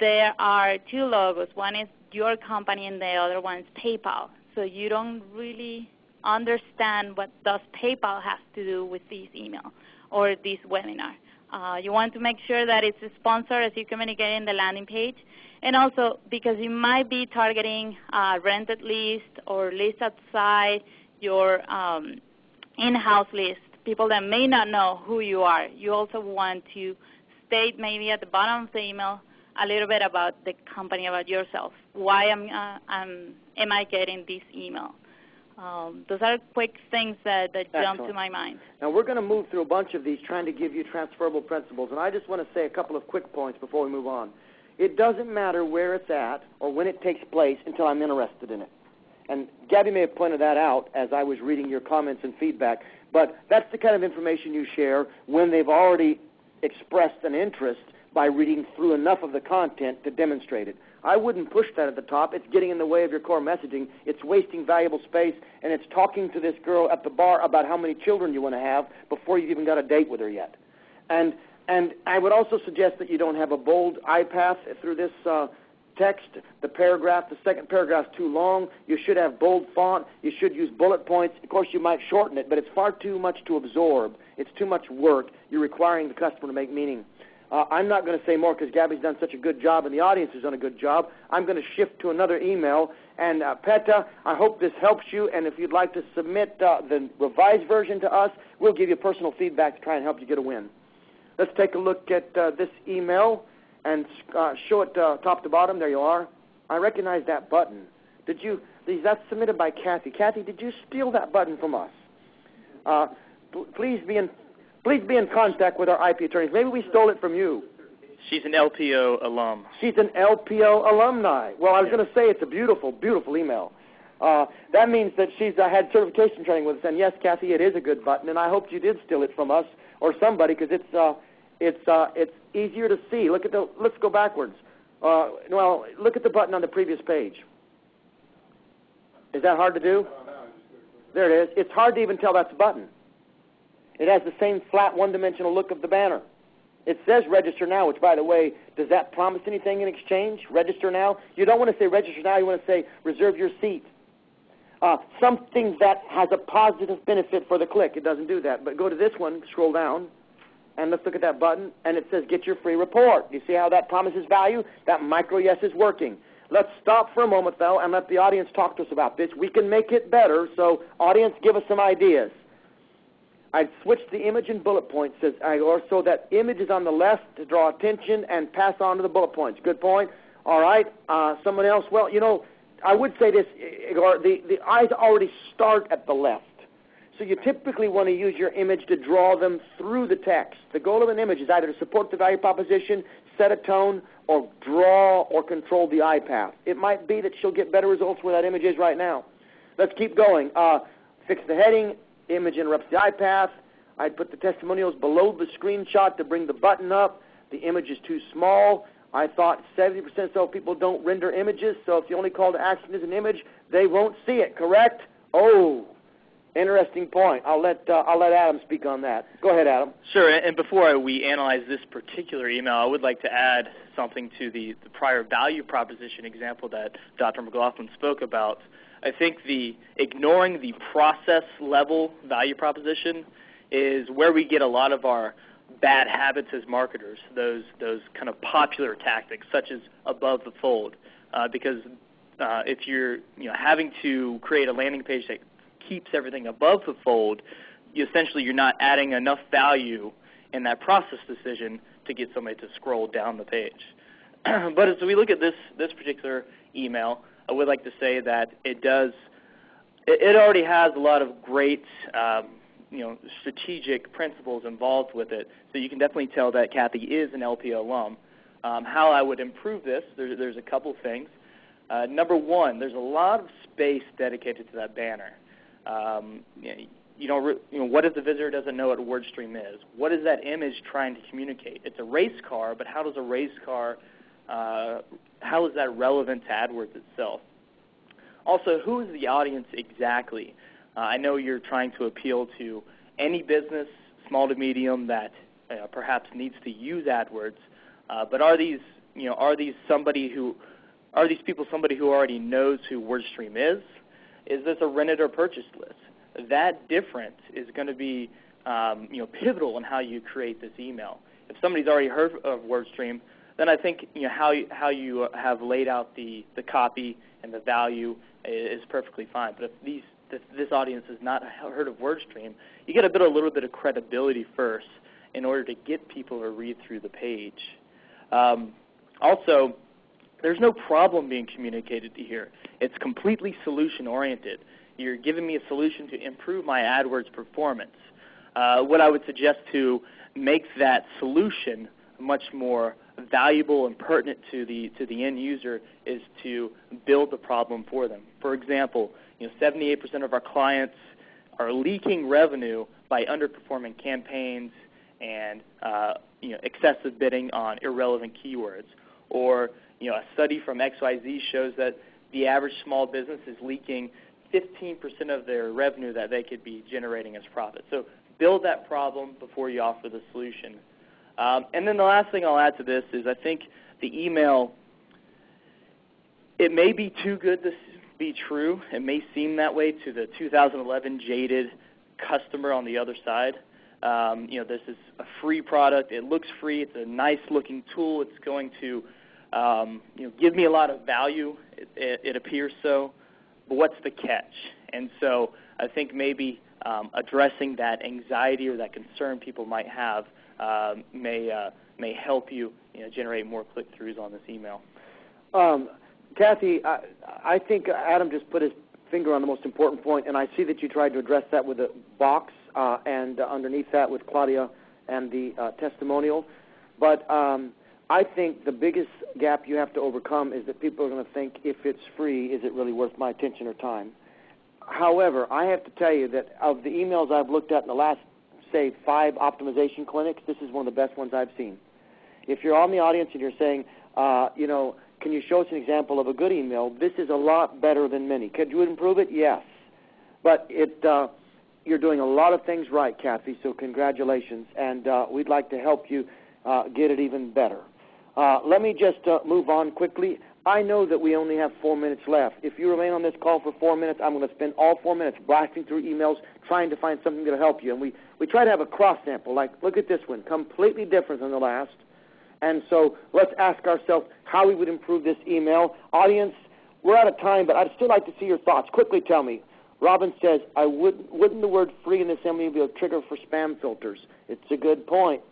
there are two logos. One is your company and the other one is PayPal. So you don't really understand what does PayPal have to do with this email or this webinar. Uh, you want to make sure that it's sponsored as you communicate in the landing page. And also because you might be targeting uh, rented list or list outside your um, in-house list, people that may not know who you are. You also want to state maybe at the bottom of the email a little bit about the company, about yourself. Why am, uh, am, am I getting this email? Um, those are quick things that, that jump to my mind. Now we're going to move through a bunch of these trying to give you transferable principles, and I just want to say a couple of quick points before we move on. It doesn't matter where it's at or when it takes place until I'm interested in it. And Gabby may have pointed that out as I was reading your comments and feedback, but that's the kind of information you share when they've already expressed an interest by reading through enough of the content to demonstrate it. I wouldn't push that at the top. It's getting in the way of your core messaging. It's wasting valuable space, and it's talking to this girl at the bar about how many children you want to have before you've even got a date with her yet. And and I would also suggest that you don't have a bold eye path through this uh, text. The paragraph, the second paragraph is too long. You should have bold font. You should use bullet points. Of course, you might shorten it, but it's far too much to absorb. It's too much work. You're requiring the customer to make meaning. Uh, I'm not going to say more because Gabby's done such a good job and the audience has done a good job. I'm going to shift to another email. And uh, Peta, I hope this helps you. And if you'd like to submit uh, the revised version to us, we'll give you personal feedback to try and help you get a win. Let's take a look at uh, this email and uh, show it uh, top to bottom. There you are. I recognize that button. Did you? That's submitted by Kathy. Kathy, did you steal that button from us? please be in Please be in contact with our IP attorneys. Maybe we stole it from you. She's an LPO alum. She's an LPO alumni. Well, I was going to say it's a beautiful, beautiful email. Uh, that means that she's uh, had certification training with us. And yes, Kathy, it is a good button, and I hope you did steal it from us or somebody because it's uh, it's uh, it's easier to see. Look at the. Let's go backwards. Uh, well, look at the button on the previous page. Is that hard to do? There it is. It's hard to even tell that's a button. It has the same flat one-dimensional look of the banner. It says register now, which, by the way, does that promise anything in exchange? Register now? You don't want to say register now. You want to say reserve your seat. Uh, something that has a positive benefit for the click. It doesn't do that. But go to this one, scroll down. and let's look at that button, and it says get your free report. You see how that promises value? That micro yes is working. Let's stop for a moment, though, and let the audience talk to us about this. We can make it better, so audience, give us some ideas. I'd switch the image and bullet points, says, or so that image is on the left to draw attention and pass on to the bullet points. Good point. All right. Uh, someone else? Well, you know, I would say this, or the, the eyes already start at the left. So you typically want to use your image to draw them through the text. The goal of an image is either to support the value proposition, set a tone, or draw or control the eye path. It might be that she'll get better results where that image is right now. Let's keep going. Uh, fix the heading. Image interrupts the eye path. I'd put the testimonials below the screenshot to bring the button up. The image is too small. I thought 70% of people don't render images, so if the only call to action is an image, they won't see it, correct? Oh, Interesting point. I'll let uh, I'll let Adam speak on that. Go ahead, Adam. Sure. And before we analyze this particular email, I would like to add something to the, the prior value proposition example that Dr. McGlaughlin spoke about. I think the ignoring the process level value proposition is where we get a lot of our bad habits as marketers. Those those kind of popular tactics, such as above the fold, uh, because uh, if you're you know having to create a landing page that keeps everything above the fold, you essentially you're not adding enough value in that process decision to get somebody to scroll down the page. but as we look at this this particular email, I would like to say that it does it, it already has a lot of great um, you know strategic principles involved with it. So you can definitely tell that Kathy is an LPO alum. Um, how I would improve this, there, there's a couple things. Uh, number one, there's a lot of space dedicated to that banner. Um, you know, you know, what if the visitor doesn't know what WordStream is? What is that image trying to communicate? It's a race car, but how does a race car, how is that relevant to AdWords itself? Also, who is the audience exactly? Uh, I know you're trying to appeal to any business, small to medium, that uh, perhaps needs to use AdWords, uh, but are these, you know, are these somebody who, are these people somebody who already knows who WordStream is? is this a rented or purchased list? That difference is going to be um, you know, pivotal in how you create this email. If somebody's already heard of WordStream, then I think you know, how, you, how you have laid out the, the copy and the value is perfectly fine. But if these, this, this audience has not heard of WordStream, you get a, bit, a little bit of credibility first in order to get people to read through the page. Um, also, there's no problem being communicated to here. It's completely solution oriented. You're giving me a solution to improve my AdWords performance. Uh, what I would suggest to make that solution much more valuable and pertinent to the to the end user is to build the problem for them. For example, you know, 78% of our clients are leaking revenue by underperforming campaigns and uh, you know, excessive bidding on irrelevant keywords. Or you know, a study from XYZ shows that the average small business is leaking 15% of their revenue that they could be generating as profit. So build that problem before you offer the solution. Um, and then the last thing I'll add to this is I think the email, it may be too good to be true. It may seem that way to the 2011 jaded customer on the other side. Um, you know, this is a free product. It looks free. It's a nice looking tool. It's going to um, you know, give me a lot of value. It, it, it, appears so, but what's the catch? And so I think maybe um, addressing that anxiety or that concern people might have may uh, may help you, generate more click-throughs on this email. Um, Kathy, I, think Adam just put his finger on the most important point, and I see that you tried to address that with a box uh, and underneath that with Claudia and the uh, testimonial. But um, I think the biggest gap you have to overcome is that people are going to think if it's free, is it really worth my attention or time? However, I have to tell you that of the emails I've looked at in the last, say, five optimization clinics, this is one of the best ones I've seen. If you're on the audience and you're saying, uh, you know, can you show us an example of a good email? This is a lot better than many. Could you improve it? Yes. But it, uh, you're doing a lot of things right, Kathy, so congratulations. And uh, we'd like to help you uh, get it even better. Uh, let me just uh, move on quickly. I know that we only have four minutes left. If you remain on this call for four minutes, I'm going to spend all four minutes blasting through emails trying to find something that'll help you. And we, we try to have a cross sample, like, look at this one, completely different than the last. And so let's ask ourselves how we would improve this email. Audience, we're out of time, but I'd still like to see your thoughts. Quickly tell me. Robin says, I wouldn't, wouldn't the word free in this email be a trigger for spam filters? It's a good point.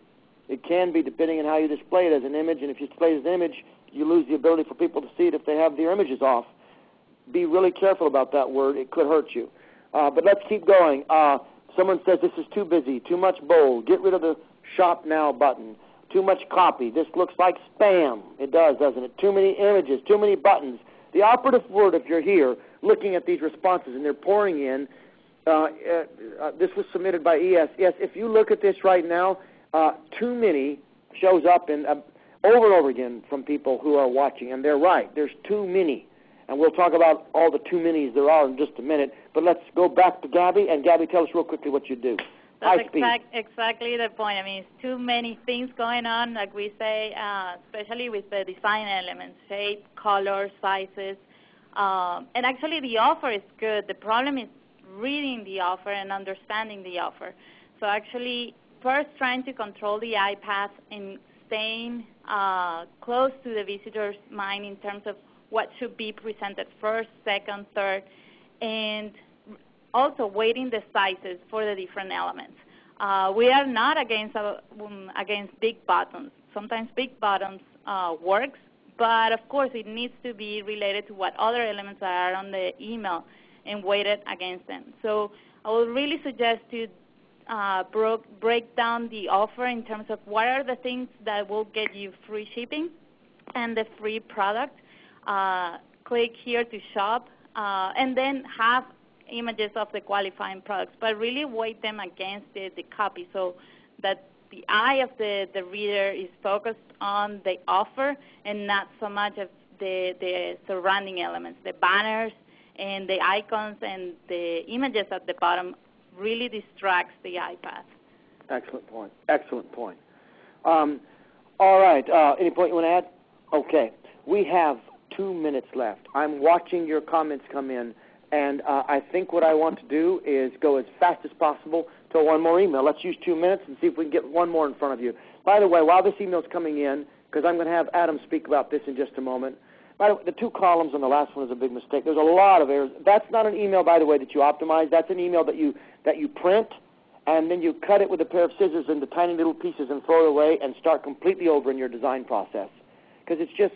It can be depending on how you display it as an image, and if you display it as an image, you lose the ability for people to see it if they have their images off. Be really careful about that word. It could hurt you. Uh, but let's keep going. Uh, someone says this is too busy, too much bold. Get rid of the shop now button. Too much copy. This looks like spam. It does, doesn't it? Too many images, too many buttons. The operative word, if you're here looking at these responses and they're pouring in, uh, uh, uh this was submitted by ES. Yes, if you look at this right now, uh, too many shows up in over and over again from people who are watching, and they're right. There's too many. And we'll talk about all the too many's there are in just a minute. But let's go back to Gabby, and Gabby, tell us real quickly what you do. That's exact, exactly the point. I mean, it's too many things going on, like we say, uh, especially with the design elements, shape, color, sizes. Um, and actually, the offer is good. The problem is reading the offer and understanding the offer. So actually, first trying to control the eye path and staying uh, close to the visitor's mind in terms of what should be presented first, second, third, and also weighting the sizes for the different elements. Uh, we are not against uh, um, against big buttons. Sometimes big buttons uh, works, but of course it needs to be related to what other elements are on the email and weighted against them. So I would really suggest to uh, broke, break down the offer in terms of what are the things that will get you free shipping and the free product. Uh, click here to shop, uh, and then have images of the qualifying products, but really weight them against the, the copy so that the eye of the, the reader is focused on the offer and not so much of the, the surrounding elements, the banners and the icons and the images at the bottom really distracts the eye path. Excellent point. Excellent point. Um, all right. Uh, any point you want to add? Okay. We have two minutes left. I'm watching your comments come in, and uh, I think what I want to do is go as fast as possible to one more email. Let's use two minutes and see if we can get one more in front of you. By the way, while this email is coming in, because I'm going to have Adam speak about this in just a moment, by the, way, the two columns on the last one is a big mistake. There's a lot of errors. That's not an email, by the way, that you optimize. That's an email that you that you print, and then you cut it with a pair of scissors into tiny little pieces and throw it away and start completely over in your design process. Because it's just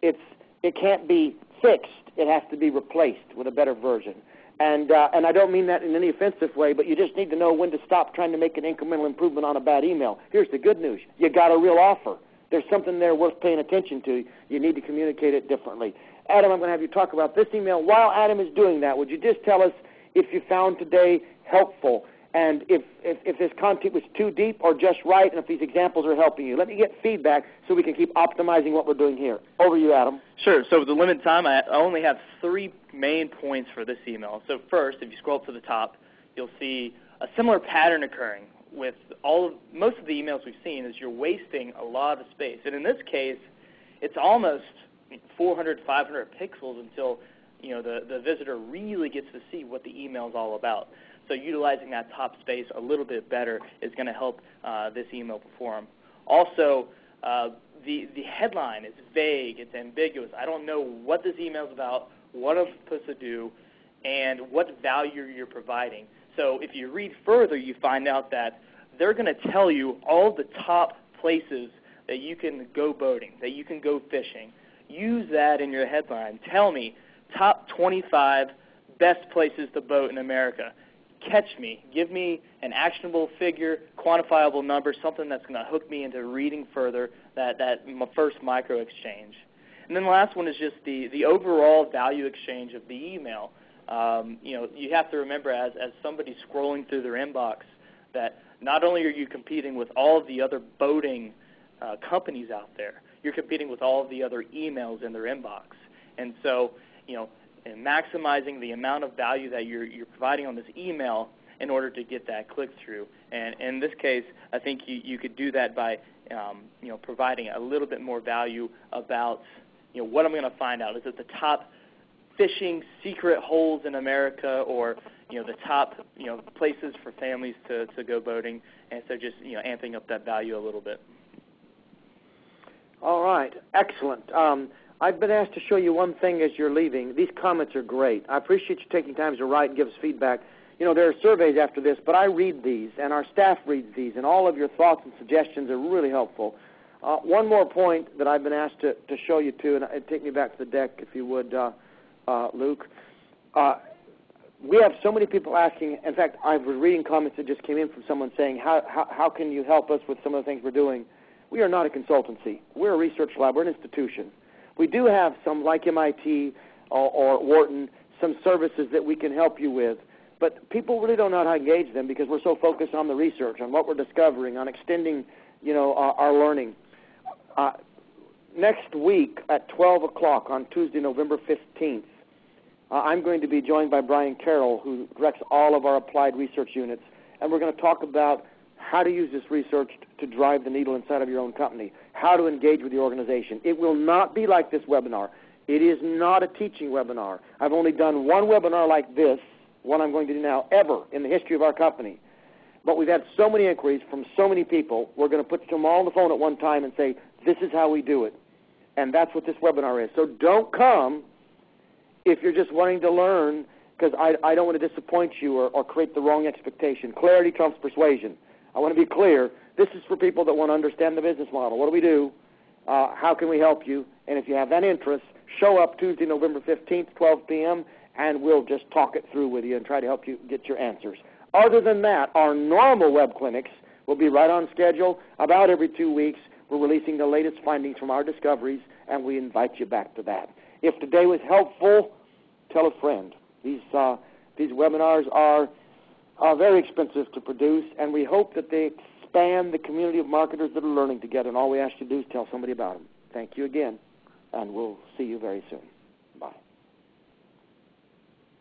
it's it can't be fixed. It has to be replaced with a better version. And uh, and I don't mean that in any offensive way, but you just need to know when to stop trying to make an incremental improvement on a bad email. Here's the good news: you got a real offer there's something there worth paying attention to. You need to communicate it differently. Adam, I'm going to have you talk about this email. While Adam is doing that, would you just tell us if you found today helpful and if, if, if this content was too deep or just right and if these examples are helping you? Let me get feedback so we can keep optimizing what we're doing here. Over you, Adam. Sure. So with the limited time, I only have three main points for this email. So first, if you scroll up to the top, you'll see a similar pattern occurring with all of, most of the emails we've seen is you're wasting a lot of space. And in this case, it's almost 400, 500 pixels until you know the, the visitor really gets to see what the email is all about. So utilizing that top space a little bit better is going to help uh, this email perform. Also, uh, the, the headline is vague, it's ambiguous. I don't know what this email is about, what I'm supposed to do, and what value you're providing. So if you read further, you find out that they're going to tell you all the top places that you can go boating, that you can go fishing. Use that in your headline. Tell me top 25 best places to boat in America. Catch me. Give me an actionable figure, quantifiable number, something that's going to hook me into reading further that, that first micro exchange. And then the last one is just the, the overall value exchange of the email. Um, you know, you have to remember as, as somebody scrolling through their inbox that not only are you competing with all of the other boating uh, companies out there, you're competing with all of the other emails in their inbox. And so, you know, maximizing the amount of value that you're, you're providing on this email in order to get that click through. And in this case, I think you, you could do that by um, you know, providing a little bit more value about you know, what I'm going to find out. Is it the top fishing secret holes in America, or you know, the top you know places for families to to go boating? And so just you know, amping up that value a little bit. All right, excellent. Um, I've been asked to show you one thing as you're leaving. These comments are great. I appreciate you taking time to write and give us feedback. You know, there are surveys after this, but I read these, and our staff reads these, and all of your thoughts and suggestions are really helpful. Uh, one more point that I've been asked to, to show you to, and, and take me back to the deck, if you would, uh, uh, Luke. Uh, we have so many people asking. In fact, I was reading comments that just came in from someone saying, how, how, how can you help us with some of the things we're doing? We are not a consultancy. We're a research lab. We're an institution. We do have some, like MIT or, or Wharton, some services that we can help you with. But people really don't know how to engage them because we're so focused on the research, on what we're discovering, on extending, you know, our, our learning. Uh, next week at 12 o'clock on Tuesday, November 15th, uh, I'm going to be joined by Brian Carroll, who directs all of our applied research units, and we're going to talk about how to use this research to drive the needle inside of your own company, how to engage with the organization. It will not be like this webinar. It is not a teaching webinar. I've only done one webinar like this, one I'm going to do now, ever in the history of our company. But we've had so many inquiries from so many people, we're going to put them all on the phone at one time and say, this is how we do it. And that's what this webinar is. So don't come if you're just wanting to learn because I, I don't want to disappoint you or, or create the wrong expectation. Clarity trumps persuasion. I want to be clear. This is for people that want to understand the business model. What do we do? Uh, how can we help you? And if you have that interest, show up Tuesday, November 15th, 12 p.m., and we'll just talk it through with you and try to help you get your answers. Other than that, our normal web clinics will be right on schedule about every two weeks. We're releasing the latest findings from our discoveries, and we invite you back to that. If today was helpful, tell a friend. These, uh, these webinars are, are very expensive to produce, and we hope that they expand the community of marketers that are learning together, and all we ask you to do is tell somebody about them. Thank you again, and we'll see you very soon.